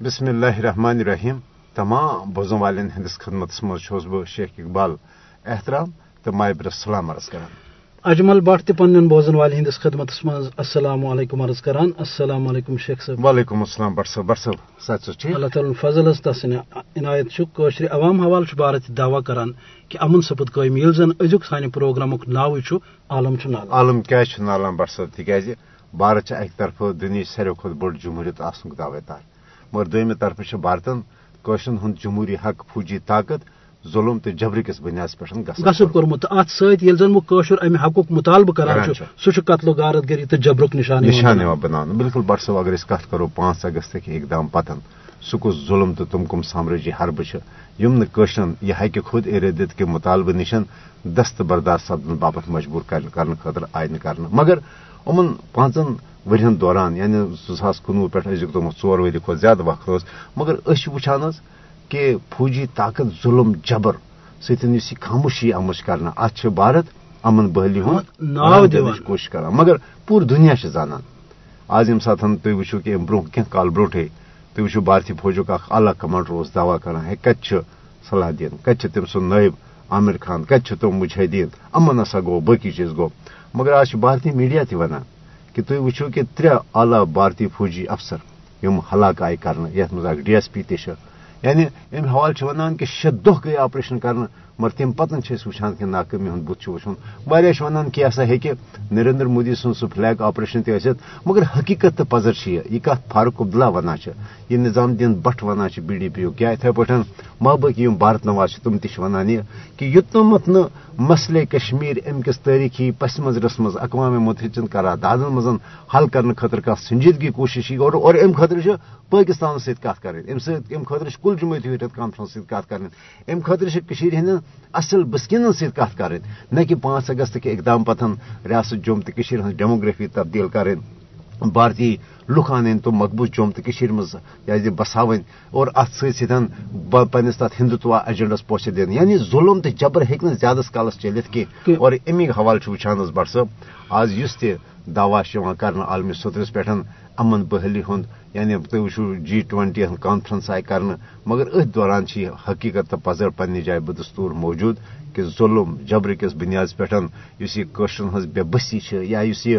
بسم اللہ الرحمن الرحیم تمام بوزن والن ہندس خدمت مز شیخ اقبال احترام تو مابر سلام عرض کران اجمل بٹ تہ پن بوزن والے ہندس خدمت مز السلام علیکم عرض کران السلام علیکم شیخ صاحب وعلیکم السلام بٹ صاحب بٹ صاحب اللہ تعالیٰ فضل اس تس عنایت قشر عوام حوالہ بھارت دعوی کران کہ امن سپد قائم یل زن ازیک سانہ پروگرامک ناو عالم نال عالم کیا نالم بٹ صاحب تکیازِ بھارت اکہ طرف دنیا ساروی کھت بڑ جمہوریت آسن دعوے دار مگر دویمہ طرف بھارتن قشرن ہند جمہوری حق فوجی طاقت ظلم تو جبر کس بنیاد پہ غصب کورمت ات ست زن وشر امہ حقوق مطالبہ کران سہ قتل و غارت گری تو جبرک نشان نشان بنا بالکل بٹ صاحب اگر کت کرو پانچ اگست کے اقدام پتن۔ سہ کس ظلم تو تم کم سامرجی حربہ یم نشرن یہ ہکہ خود ارادت کے مطالبہ نشن دست برداشت سپدن باپت مجبور کرنے خاطر نکر مگر امن پانچن ورین دوران یعنی زٕ ساس کُنوُہ پٮ۪ٹھ أزیُک تام ژور ؤری کھۄتہٕ زیادٕ وقت اوس مگر أسۍ چھِ وٕچھان حظ کہ فوجی طاقت ظلم جبر سۭتۍ یُس یہِ خاموشی آمٕژ کرنہٕ اتھ چھِ بھارت امن بحالی ہُنٛد دِنٕچ کوٗشش کران مگر پوٗرٕ دُنیا چھِ زانان. آز ییٚمہِ ساتہٕ تُہۍ وٕچھِو کہِ اَمہِ برونٛہہ کینٛہہ کال برونٛٹھٕے تُہۍ وٕچھِو بھارتی فوجُک اکھ اعلیٰ کمانڈر اوس دعویٰ کران ہے. کتہِ چھُ صلاح الدیٖن کتہِ چھُ تٔمۍ سُنٛد نٲیب عامر خان کتہِ چھُ تِم مجٲہدیٖن امن ہسا گوٚو باقٕے چیٖز گوٚو مگر آز چھُ بھارتی میڈیا تہِ ونان کہ تھی وچو کہ ترے اعلی بھارتی فوجی افسر یم ہلاک آئی کرنے یتھ مز ڈی ایس پی تہ یعنی ام حوالہ ونان کہ شے دہ گئی آپریشن کرنے مگر تم پتن وچان کہ ناکامی ہند بت وچن واریاہ ونان کہ ہسا ہیکہ نریندر مودی سن سہ فلیگ آپریشن تہ ٲسِتھ مگر حقیقت تو پزر یہ یہ کت فاروق عبداللہ ونان یہ نظام الدین بٹ ونان بی ڈی پی یو کیا اتھے پٲٹھۍ مابقی یم بھارت نواز تم تہ ونان یہ کہ یوتنمت نہ مسئلے کشمیر ام کس تاریخی پس منظرس مز اقوام متحدن قراردادن مز حل کرنے خاطر کت سنجیدگی کوشش اور اور ام خاطر پاکستان ست کت کریں ام خاطر کل جمعیتی حریت کانفرنس ست کت کریں ام خاطر ہند اصل بسکینن ست کت کریں نہ کہ پانچ اگست کے اقدام پتن ریاست جوم تو ہز ڈیموگرافی تبدیل کریں بھارتی لُکھ ان تم مقبوض جوم تو مز بساون اور ات ستن پنس تر ہندوتوا ایجنڈس پوچھ دین۔ یعنی ظلم تو جبر ہیکہ زیادہ کالس چلت کی اور امیک حوالہ وچان بٹ صاحب آز اس تہ دعوی کر عالمی صدرس پہ امن بحلی ہند یعنی تھی وچو جی ٹوینٹی ہند کانفرنس آئی کر مگر ات دوران حقیقت تو پزر پنہ جائے بدستور موجود کہ ظلم جبر کس بنیاد پہ اس یہ قشرن ہز بے بسی یا اس یہ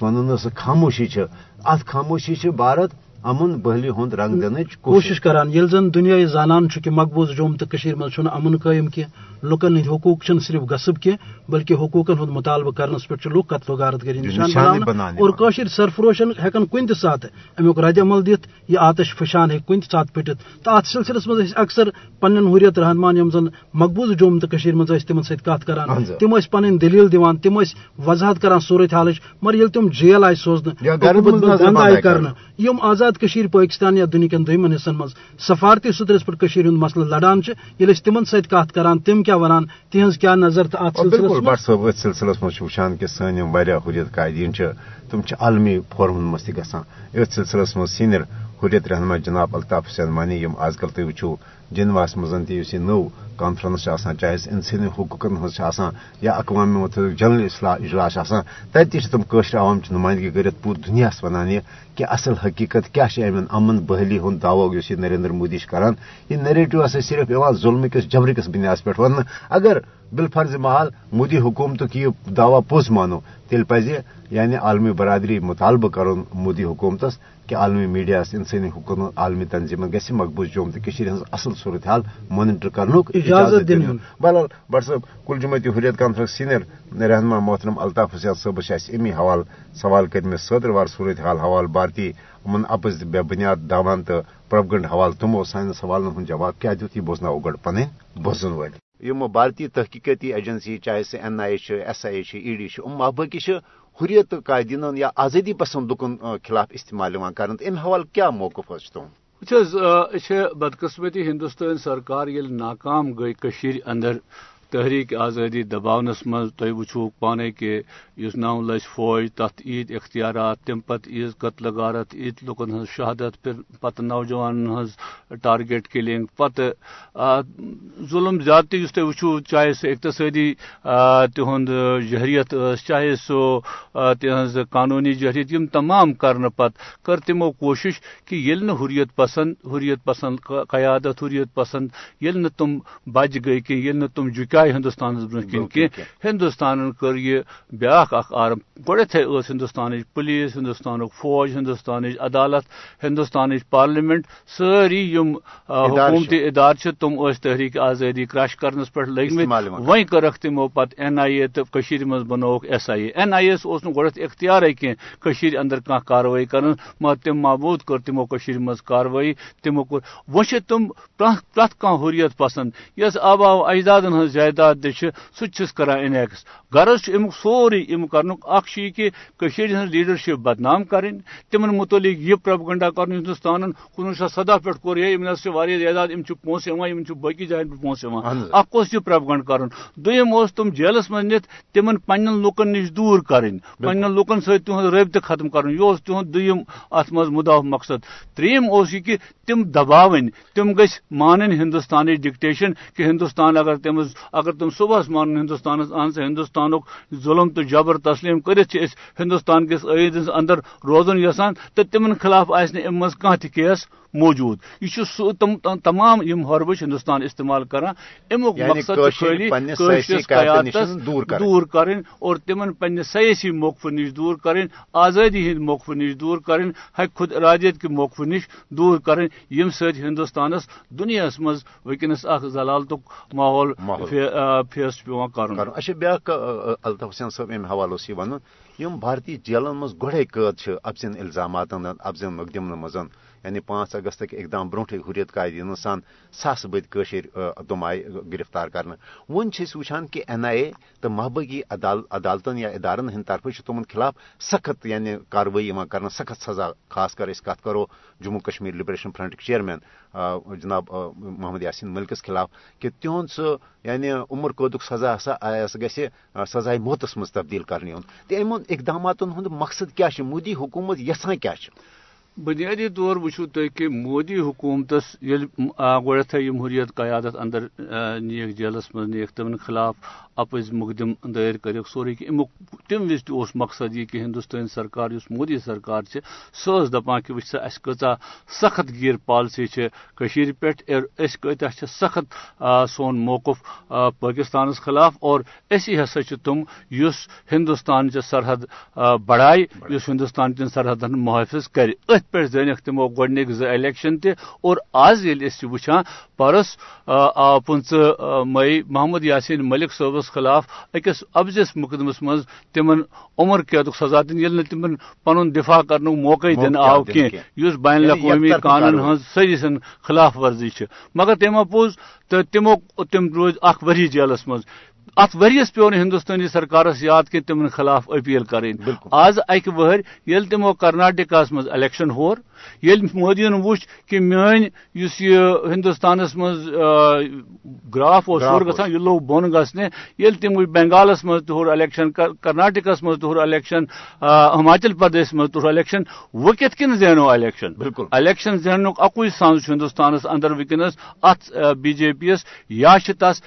ون خاموشی ات خاموشی بھارت امن بحلی ہند رنگ دن کوشش کران یل زن دنیا زانان کہ مقبوض جوم تو مز امن قائم کی لکن ہند حقوق صرف غصب کی بلکہ حقوقن ہند مطالبہ کرنس پہ لوگ قتل و غارت گری نشان اور قشر سرفروشن ہکن کن تہ سات امیک رد عمل دت یہ آتش فشان ہیک کن سات پھٹت تو ات سلسلس مز اکثر پن حریت رحمان یم زن مقبوض جوم تو مز تمن ست کت کران۔ تم پن دلیل دان تم وضاحت کران صورت حالچ مگر یل تم جیل آئی سوزن آئی کرنا یم آزاد کشیر پاکستان یا دنیا کن دن حصن مز سفارتی سترس پہ ہند مسئلہ لڑان یل تمن ست کت کران تم کیا ونان تہذ کیا نظر تو ات بالکل بٹ صاحب ات سلسلس مز وچان کہ سن حریت قائدین تم عالمی فورمن مز تہ ات سلسلس مز سینئر حریت رہنما جناب الطاف حسین مانی یم آز کل تھی وچو جنواس مزن تہ نو کانفرنس چاہے انسانی حقوقن ہز یا اقوام متحدہ جنرل اجلاس تب تم قشر عوام کی نمائندگی کرت پور دنیا ونان یہ کہ اصل حقیقت کیا امن امن بحلی ہند دعو اس نریندر مودی کران یہ نریٹو ہسا صرف ظلم کس جبر کس بنیاد پہ ون اگر بالفرض محال مودی حکومت یہ دعوی پوز مانو تیل پہ یعنی عالمی برادری مطالبہ کرن مودی حکومتس کہ عالمی میڈیا انسانی حقوق عالمی تنظیم گھس مقبوض جوم تو ہز اصل صورت حال مانیٹر کرن اجازت بہرحال بٹ صاحب کل جمعیتی حریت کانفرنس سینئر رہنما محترم الطاف حسین صبس امی حوالہ سوال کر صدر وار صورت حال حوالہ بھارتی امن اپز بے بنیاد داوان تو پروپگنڈ حوالہ تمو سان سوالن ہند جواب کیا دیت یہ بوزنا گڑ پن بوزن ول یم بھارتی تحقیقاتی ایجنسی چاہے سہ N I A S I A E D ام باقی حریت قائدین یا آزادی پسند لکن خلاف استعمال کر ام حوالہ کیا موقف وچ اچھا، اچھا، بدقسمتی ہندوستان سرکار یل ناکام گئی اندر۔ تحریک آزادی دباونس مز تھی وچو پانے کہ اس نو لچھ فوج تت عید اختیارات تم پتہ عید قتل غارت عید لکن ہز شہادت، پھر پتہ نوجوان ہز ٹارگیٹ کلنگ پتہ ظلم زیادتی اس تھی وچو چاہے سہ اقتصادی تہد جہریت چاہے سہ تہذ قانونی جہریت، یم تمام کرنے پتہ کر تمو کوشش کہ یل حریت پسند حریت پسند، قیادت حریت پسند یل نہ تم بج گئی کہ یل تم جکائے ہندوستان برہ کن کی ہندوستان کر یہ بیاق اخ آرم گۄڈتھے ٲس ہندوستانٕچ پُلیٖس ہندوستانُک فوج ہندوستانٕچ عدالت ہندوستانٕچ پارلیمنٹ سٲری یِم حکوٗمتی ادارٕ تِم ٲسۍ تحریٖک آزٲدی کرٛش کرنس پٮ۪ٹھ لٔگمٕتۍ وۄنۍ کٔرکھ تِمو پتہٕ این آی اے کٔشیٖرِ منٛز بنووُکھ ایس آی اے این اے اوس نہٕ گۄڈٕنیتھ اختیارے کٔشیٖرِ انٛدر کانٛہہ کاروٲیی کرن مگر تِم معبوٗد کٔر تِمو کٔشیٖرِ منٛز کاروٲیی تِمو کوٚر وۄنۍ چھِ تِم پرٛٮ۪تھ کانٛہہ حُریت پسنٛد یۄس آبا اجدادن ہٕنٛز جائیداد تہِ چھِس کران انیکس۔ غرض ام کرنُک اکھ چھُ یہ کہ کشیر ہن لیڈرشپ بدنام کریں تمن متعلق یہ پروپگنڈا کر ہندوستان کنوہ شیت سدہ پہ کور ام واریاہ تعداد ام پونسہ یوان باقی جائن پہ پونسہ یوان اخ یہ پروپگنڈ دویم اس تم جیلس من نت تمن پنن لوکن نش دور کریں پنن لوکن ست تہد رابطہ ختم کرن۔ یہ تہد دویم ات مز مدا مقصد۔ تریم اس یہ کہ تم دباون تم گھ مان ہندوستان ڈکٹیشن کہ ہندوستان اگر تم اگر تم صبح مان ہندوستان اہن سا ہندوستان ظلم تو جبر تسلیم کرت ہندوستان کس عید اندر روزن یسان تو تمن خلاف آس ام مز کھانا کیس موجود۔ یہ تمام یم حربش ہندوستان استعمال کران امیک یعنی مقصد قیادت دور کریں اور تمن پنہ سیاسی موقف نش دور کریں آزادی ہند موقف نش دور کریں حق خود ارادیت کے موقف نش دور کریں یم ست ہندوستانس دنیا مز ونکس اخ ضلالت ماحول فیس پیوان کرن کرن اچھا بیا الطاف حسین صاحب ام حوالہ ون یم بھارتی جیلن مز گڑے قید چھ ابزن الزامات ابزن مقدمن مزن۔ یعنی پانچ اگست اقدام برونٹھے حریت قائدین سان ساس بد تم آئی گرفتار کرنا ون وچان کہ این آئی اے تو محبگی عدالتن یا ادارن ہند طرف تمن خلاف سخت یعنی کاروی کر سخت سزا، خاص کر کت کرو Jammu Kashmir liberation front chairman جناب محمد یاسین ملکس خلاف کہ تہد سہ یعنی عمر قود سزا ہسا سہ گھ سزائے موتس مز تبدیل کرنے ان اقدامات ہند مقصد کیا مودی حکومت یسان کیا بنیادی طور وچو تھی کہ مودی حکومتس گۄڈتھے یم حریت قیادت اندر نیک جیلس من نیک تمن خلاف اپز مقدم دائر کرک سورے کہ امیک تم وز تہ مقصد یہ کہ ہندوستان سرکار اس مودی سرکار سہ دپان کہ وچ اس کتا سخت گیر پالسی کشیر پہ اس کتا سخت سون موقف پاکستانس خلاف، اور اسی ہسا تم اس ہندوستان چہ سرحد بڑائے اس ہندوستان چن سرحدن محافظ کر۔ ات پہ زینک تمو گۄڈنیک ز الیکشن تہ اور آز یل اس وچھان پرس آو پنچ مئی محمد یاسین ملک صٲبس خلاف اکس ابزس مقدمس مز تمن عمر قید سزا دن یل تمن پن دفاع کرن موقع دن آو کی اس بین الاقوامی قانون ہز سری سن خلاف ورزی مگر تم اپوز تو تمو تم روز اخ وری جیلس مز ات ورس پیو ہندوستانی سرکارس یاد کہ تمن خلاف اپیل کریں۔ آز اکہ وہر یل تمو کرناٹکہ مز الیکشن ہور۔ یل مودی وچ کہ میون اس یہ ہندوستانس مز گراف ہور گھان یہ لوگ بون گھنے یل تم بنگالس مز تہور الیکشن کرناٹکس مز تہور الیکشن ہماچل پردیش مز تہور الیکشن۔ وہ کت کن زینو الیکشن؟ بالکل۔ الیکشن زینک اکوئی سانس ہندوستانس اندر ونکس ات بی جے پی یس یا تس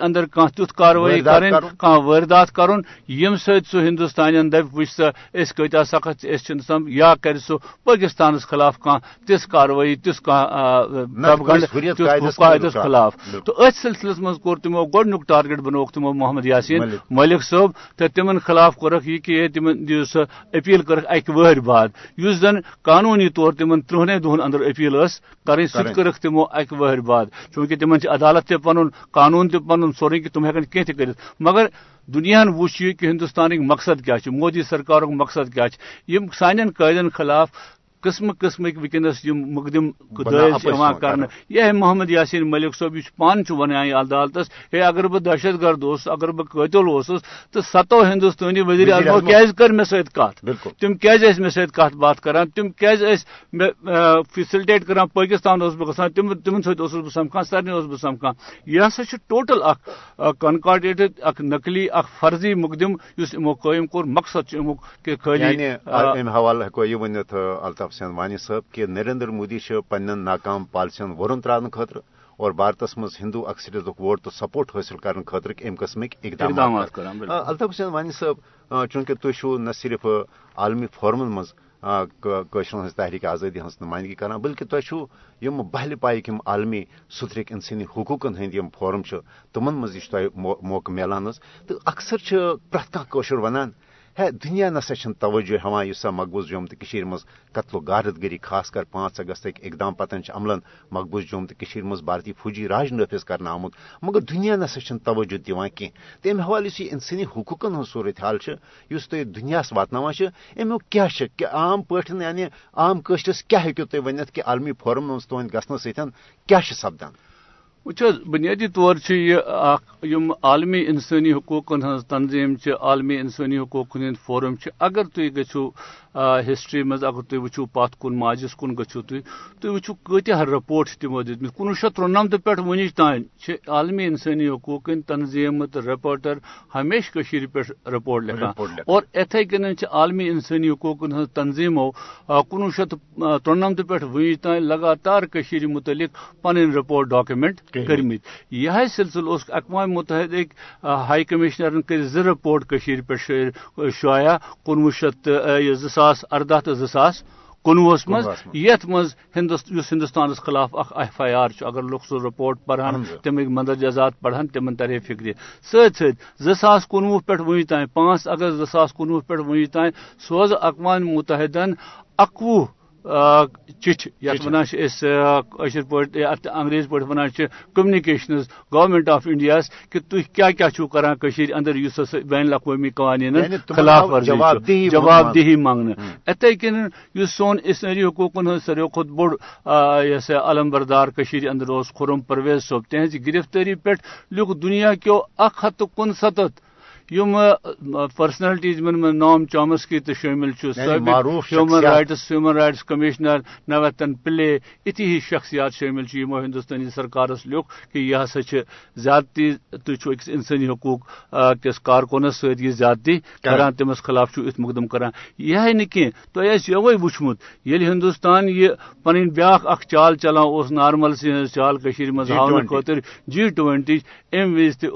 اندر کان تیت کاروٲیی کریں کان واردات کرن یم ست سہ ہندوستان دپ وچ سا اس کتیا سخت اس سم یا کر سہ پاکستانس خلاف کان تس کاروی تس قاعدس خلاف۔ تو ات سلسلس مز کور تمو گۄڈنیُک ٹارگیٹ بنوک تمو محمد یاسین۔ ملک۔ صٲب تو تمن خلاف کورکھ یہ کہ تمن دِیو سہ اپیل کرکھ اکہ بعد۔ یس زن قانونی طور تمن ترہنے دہن اندر اپیل ٲس کرٕنۍ سُہ تہِ کٔرٕکھ تِمو اکہِ وہر بعد۔ چوٗنٛکہِ تِمن چھِ عدالت تہِ پنُن قانوٗن تہِ پنُن سورُے کہِ تِم ہٮ۪کن کینٛہہ تہِ کرت مگر دنیا وچ یہ کہ ہندوستان مقصد کیا مودی سرکار مقصد کیا سان قائدن خلاف قسم قسمک ونکس مقدم کر یہ محمد یاسین ملک صٲب یہ پان ونان عدالتس۔ ہے اگر بہ دہشت گرد اگر بہ قتل اوسس تو ستو ہندوستانی وزیر اعظم کیاز کر مے ست کت تم کیاز مے ست کت بات کران تم کیاز فیسلٹیٹ کران پاکستان اس بہ گژھان تم تمن ست اوسس بہ سمکھان سارنی اوس بہ سمکھان یہ ہسا چھ ٹوٹل اخ کنکارڈیٹڈ اخ نقلی اخ فرضی مقدم اس امو قائم کور مقصد چھ امو کہ خالی یعنی ام حوالہ ہکو یہ ونت الطاف حسین وانی صاحب کہ نریندر مودی پنن ناکام پالسین ورن تران خاطر اور بھارتس مز ہندو اکثریت ووٹ تو سپورٹ حاصل کرنے خاطر ام قسمک اقدامات الطاف حسین وانی صاحب چونکہ تھی نہ صرف عالمی فورمن مز ہز تحریک آزادی ہز نمائندگی کران بلکہ تھی بہل پائک عالمی سترک انسانی حقوقن ہند فورم تمن مز یہ موقع ملان تو اکثر پریت کان ونان ہے، دنیا نسا توجہ ہاں اس مقبوض جوم تو مز قتل و غارت گری، خاص کر پانچ اگست اقدام پتن عملن مقبوض جوم تو مز بھارتی فوجی راج نافذ کرنا آمت مگر دنیا نسا توجہ دان کی تمہ حوالہ اس انسانی حقوقن ہند صورت حال اس تھی دنیاس واتنان امیک کیا عام پہ یعنی عام قشرس کیا ہوں تھی ورنت کہ عالمی فورم مز تہد گھنہ سپدان؟ وچ بنیادی طور یہ عالمی انسانی حقوقن ہز تنظیم عالمی انسانی حقوقن ہند فورم اگر تھی گھو ہسٹری مز اگر تھی وچو پت کن ماجس کن گھو تھی تھی وچو کتہ رپورٹ تمو دت کنوہ شیت ترنمت پہ ونچ تان عالمی انسانی حقوقن تنظیم تو رپورٹر ہمیشہ پہ رپورٹ لکھان اور اتھے کن عالمی انسانی حقوقن ہز تنظیمو کنوہ شیت ترنمت پہ ونچ تان لگاتار متعلق پن رپورٹ ڈاکومنٹ کرمت یہ سلسلہ اس اقوام متحدہ ہائی کمشنرن کر زٕ رپورٹ پہ شائع کنوہ شیت زاس اردہ تو زاس کنوہس مز یت مز ہندوستان خلاف اخ ایف آئی آر اگر لوگ سہ رپورٹ پڑھان تمیک مندرجات پڑھان تمن ترے فکر۔ ست زاس کنوہ پہ ون تان پانچ اگست زاس کنوہ پہ ون تان سوز اقوام متحدن اکوہ چٹھ یت ونانشر پہ انگریز پہ ونان کمنکیشنز گورمنٹ آف انڈیا کہ تھی کیا کیا چھو کران کشیر اندر اس بین الاقوامی قوانین یعنی خلاف ورزی جواب دہی مانگنے اتھے کن اس سون اسنری حقوقن ہند ساروی کھت بوڑ یہ علم بردار کشیر اندر اس خرم پرویز صوب تہذ گرفتاری پہ لوگ دنیا کیو اک ہتھ کن ستت یم پرسنلٹیز من نام چامسکی تو شامل human rights human rights commissioner Navanethem Pillay اتھی ہی شخصیات شامل یمو ہندوستانی سرکارس لوک کہ یہ ہسا زیادتی تھی اکس انسانی حقوق کس کارکنس ست یہ زیادتی کران تمس خلاف ات مقدم کران یہ نی تہ یہ وچمت یل ہندوستان یہ پن بیاق اخ چال چلان اس نارمل سی چال مز ہاؤن خاطر جی ٹوینٹی ام وز تہ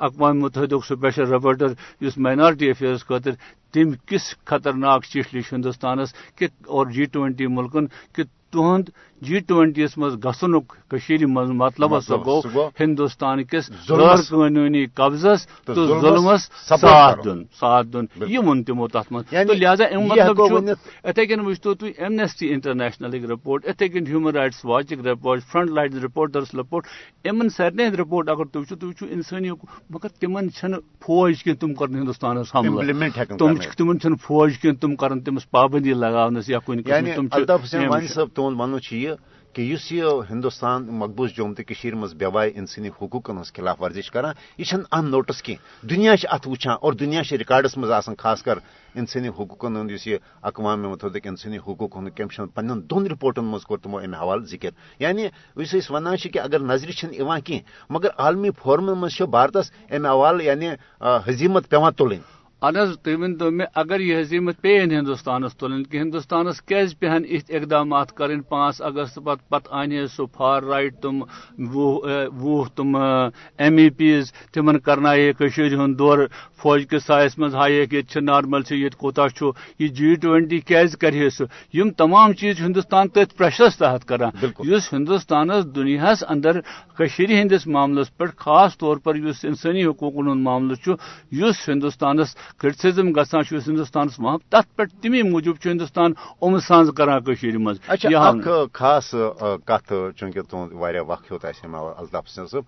اقوام متحدہ سپیشل رپورٹ اس مائنارٹی افیئرس خاطر تم کس خطرناک چیٹ لی ہندوستانس کہ اور جی ٹوینٹی ملکن کہ تہد جی ٹوینٹیس مز گھنک مز مطلب سا گو ہندوستان کس غیر قانونی قبضس تو ظلمس ساتھ دن ساتھ دن یہ ون تمو تر مز۔ لہذا ام مطلب اتھے کن وچتو تھی ایمنیسٹی انٹرنیشنل رپورٹ اتھے کن human rights watch report front line reporters report ان سارے رپورٹ اگر وچو تھی وچو انسانی مگر تمن فوج کی تم کر ہندوستان حملہ۔ تم فوج کی تم کر تمس پابندی لگاونس یا کن تم تہد ون یہ کہ اس یہ ہندوستان مقبوض جوم تو مز بیوائے انسانی حقوقن ہز خلاف ورزش کران یہ ان نوٹس کی دنیا ات وچان اور دنیا ریکارڈس مز آسان خاص کر انسانی حقوقن ہند یہ اقوام متحدہ انسانی حقوق ہند کمیشن پن دون رپورٹن مز کور تمو امہ حوالہ ذکر۔ یعنی اس ونان کہ اگر نظر چھ مگر عالمی فورمن مز بھارتس امہ حوالہ یعنی حزیمت پیوان تلن حظ تھی ؤنتو مےٚ اگر یہ حزیمت پین ہندوستانس تلن کہ ہندوستانس کیٛازِ پہن اتھ اقدامات کرٕنۍ پانٛژھ اگست پتہٕ پتہٕ انے سُہ فار رایٹ تم وُہ تم ایم ای پیز تمن کرنایے کٔشیٖرِ ہُنٛد دورٕ فوج کِس سایس منٛز ہایکھ ییٚتہِ چھِ نارمل چھِ ییٚتہِ کوتاہ چھُ یہِ جی ٹوینٹی کیٛازِ کرِ سُہ یِم تمام چیٖز ہندوستان تٔتھۍ پریشرس تحت کران یُس ہندوستانس دُنیاہس اندر کٔشیٖرِ ہٕنٛدِس معاملس پٮ۪ٹھ خاص طور پر یُس انسٲنی حقوٗقن ہُنٛد معاملہٕ چھُ یُس ہندوستانس کرٹسزم گژھان ہندوستان وہاں تر پہ تمی موجود ہندوستان ام سانز کران مز خاص کت چونکہ تہد وقت ہوت الطاف حسین صاحب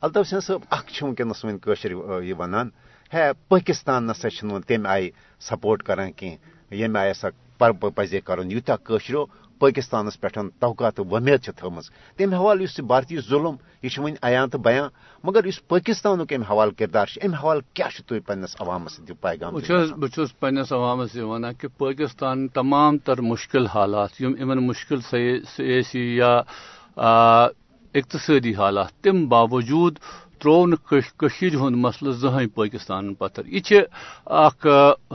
الطاف حسین صاحب اخ ونکس ونشر یہ ونان۔ ہے پاکستان نسا تم آئی سپورٹ کران کی یم آئی سا پزے کرن یوتہ کشرو پاکستانس پہ توقع تو ومید تھم تمہ حوالہ اس بھارتی ظلم یہ ون عیاں تو بیاں مگر اس پاکستان ام حوالہ کردار ام حوالہ کیا تھی پنس عوامس پیغام بہت پنس عوامس یہ ونان کہ پاکستان تمام تر مشکل حالات یم ان مشکل سیاسی یا اقتصادی حالات تم باوجود ترو نشید ہند مسل زہیں پاکستان پتھر۔ یہ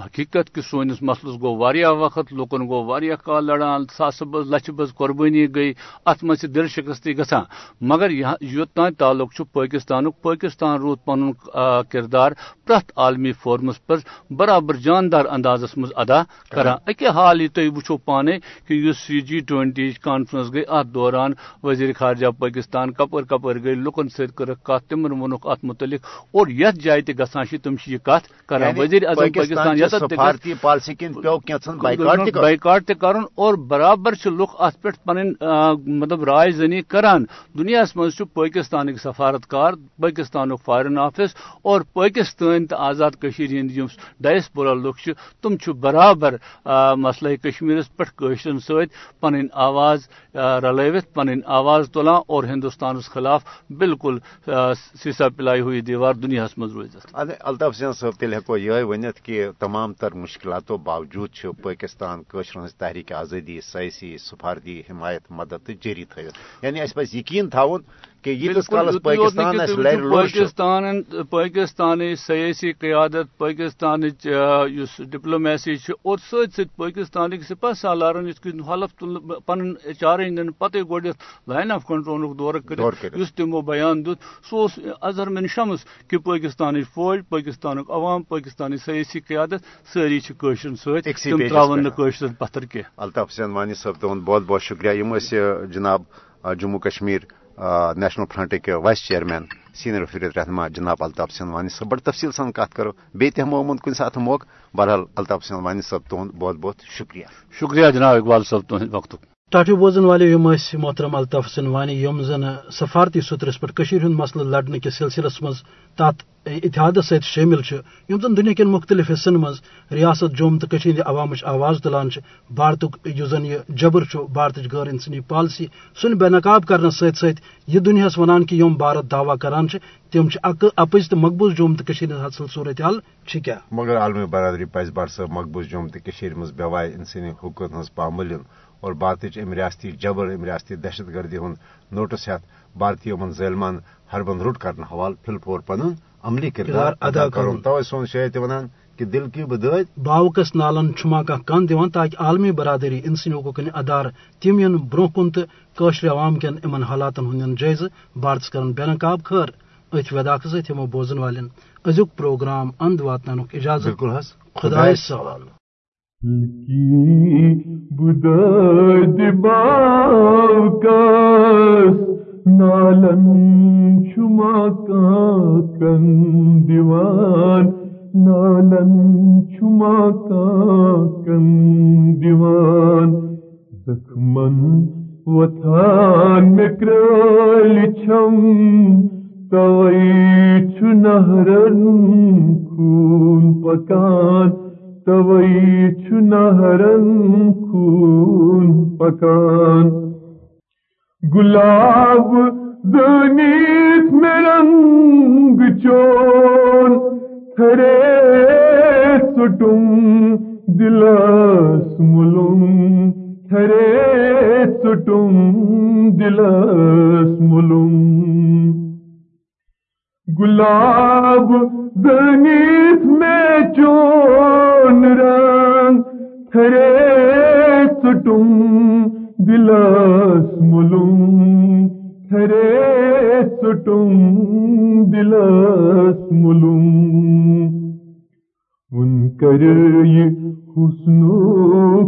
حقیقت کہ سونس مسلس گو وقت لکن گو کال لڑان ساس بز لچھ بز قربانی گئی ات مز دل شکستی گا مگر یوتان تعلق پاکستان پاکستان رود پن کردار پریت عالمی فورمس پر برابر جاندار اندازس مز ادا کران۔ اکہ حال یہ تھی وچو پانے کہ اس جی ٹوینٹی کانفرنس گئی ات دوران وزیر خارجہ پاکستان کپر کپر گئی لکن ست کر تمن وونک ات متعلق اور یت جائے تہ گژھان تم یہ کت کران یعنی وزیر اعظم پاکستان بائیکاٹ تہ کرن اور برابر لوگ ات پہ پن مطلب رائے زنی کران۔ دنیا مز پاکستان سفارتکار پاکستان فارن آفس اور پاکستان تو آزاد کشیر ہند ڈائسپورا لوگ تم برابر مسئلہ کشمیرس پہ قشرن ست پن آواز رلوت پن آواز تلان اور ہندوستان خلاف بالکل سیسا پلائی ہوئی دیوار دنیا مز روز الطاف سین صاحب تیل ہوں یہ ونت کہ تمام تر مشکلاتوں باوجود پاکستان قشر ہز تحریک آزادی، سیاسی، سفاردی، حمایت، مدد جاری تھوت یعنی اس پہ یقین تھاون کہ یتس کالس پاکستان پاکستان پاکستان سیاسی قیادت پاکستان ڈپلومیسی اور ست ست پاکستان سپاہ سالارن اس حلف پن چار ہند پتہ گوڈ لائن آف کنٹرول دور کر تمو بیان دت سہ اظہر من شمس کہ پاکستان فوج پاکستان عوام پاکستانی سیاسی قیادت ساری قشر ست تراون قشر پتھر کی الطاف حسین وانی صاحب تہد بہت بہت شکریہ۔ یم جناب جموں کشمیر نیشنل فرنٹ کے وائس چیئرمین، سینئر فریت رہنما جناب الطاف سنوانی صاحب بڑی تفصیل سان کت کرو۔ بیت ہم عموماً کن سات موقع بہرحال الطاف سنوانی صاحب تہد بہت بہت شکریہ۔ شکریہ جناب اقبال صاحب تہد وقت ٹاٹو بوزن والے یم محترم الطاف سنوانی یم زن سفارتی سترس پہ ہند مسئلہ لڑنے کے سلسلس مز تات اتحاد ست شامل یم زن دنیا کن مختلف حصن مز ریاست جوم تو عوام آواز تلان بھارتک اس زن یہ جبر بھارت غیر انسانی پالسی سن بے نقاب کرنے ست ست یہ دنیا ونان کہ یم بھارت دعوی کران تم اپز تو مقبوض جوم تو اصل صورت حال کیا مگر عالمی برادری پز بڑ صاحب مقبوض جوم تو مز بے انسانی حقوق ہز پاملن اور بھارت ام ریاستی جبر ام ریاستی دہشت گردی ہند نوٹس ہتھ بھارتی یمن ظلمان ہربند روٹ کرنے حوالہ فل پور پن عملی کردار ادا کرن۔ توے سون شاید ونان کہ دل کی بدعت باوکس نالن چھما کا کن دان تاکہ عالمی برادری انسانی حقوقن ادار تم ین برو کن تو قشر عوام کن ان حالاتن ہند جائزہ بھارتس کرن۔ بے نقاب خیر ات وداخ ست ہمو بوزن والن۔ ازیک پروگرام اند واتن اجازت۔ بالکل حس خدا سوال۔ نالن چھما کا کن دیوان، نالن چھما کا کن دیوان۔ زخمن وتھان مکرل چھم توئی چھنہرن خون پکان۔ توئی چھنہرن خون پکان۔ گلاب دنیت میں رنگ چون، تھرے سٹم دلس ملم۔ تھرے سٹم دلس ملم۔ گلاب دنیت میں چون رنگ تھرے سٹم دلس ملوم تھرے سٹم دلس ملوم ان کر یہ حسن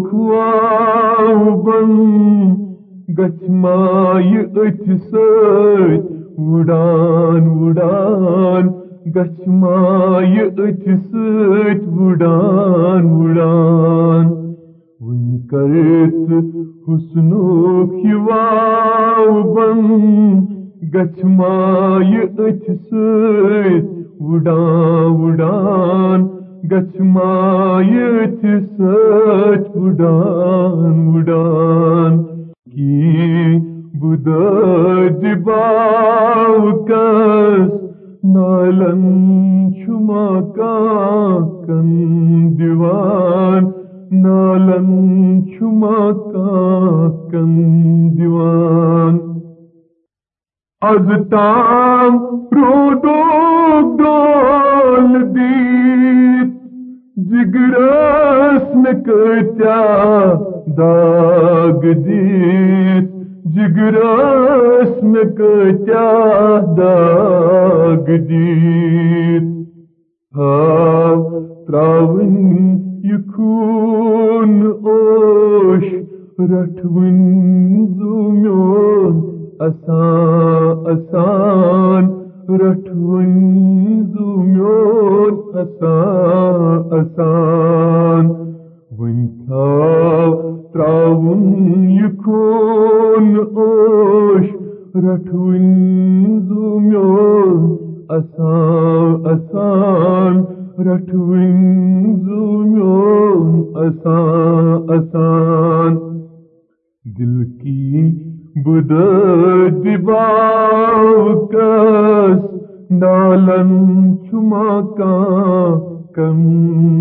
خواب بن۔ گچمائی اچھ ست وڑان وڑان گچمائی اچھ ست وڑان وڑان ان کرت حسنوک واو بن۔ گچھمائی اچھ سیت وڈان وڈان۔ گچمایت سچ اڑان اڑان کی بد دباو کس نالن چھما کا کن دیوان، نالن چھما کا کن دیوان۔ از تام رو دو ڈول دیت، جگرس میں کتیا داگ دیت۔ جگرس میں کتیا داگ دیت ہاں تراون یخون اوش رٹون زومیون اسان اسان رٹون زومیون اسان اسان اسان اسان رٹون اسان اسان دل کی بد کس، نالن چھما کا کم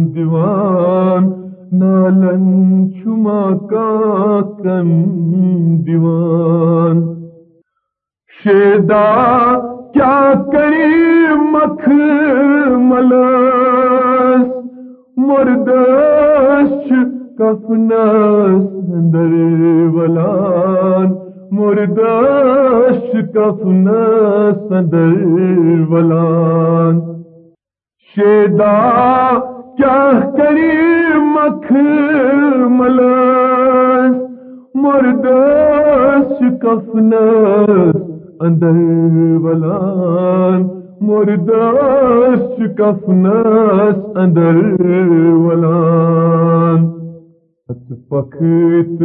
دیوان۔ نالن چھما کا کم دیوان۔ شیدا کیا کری؟ مکھ مردش کفنس اندر ولان مرداش کفنا صدر ولان۔ شیدا کیا کری مکھ ملاس مرداش کفنا اندر ولان۔ مرداش کفنا اندر ولان. پخت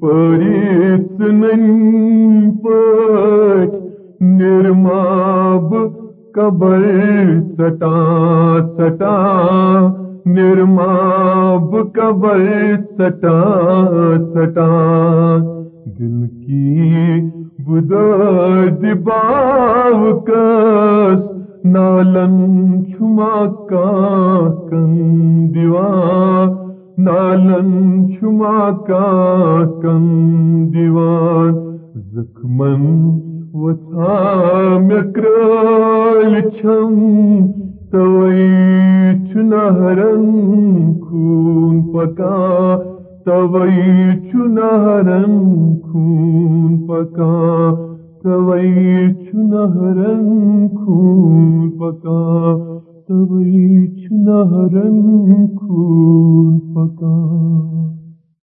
پریت نن پٹ نرماب قبر سٹا سٹا. نرماب قبر سٹا سٹا. دل کی بد باو کس، نالن چھما کا کن دیوان نالن چھما کا کم دیوان زخمن وطا مکرال چھم، توئی چنہرن خون پکا، توئی چنہرن خون پکا توئی چنہرن خون پکا توئی چنہرن خون پکا۔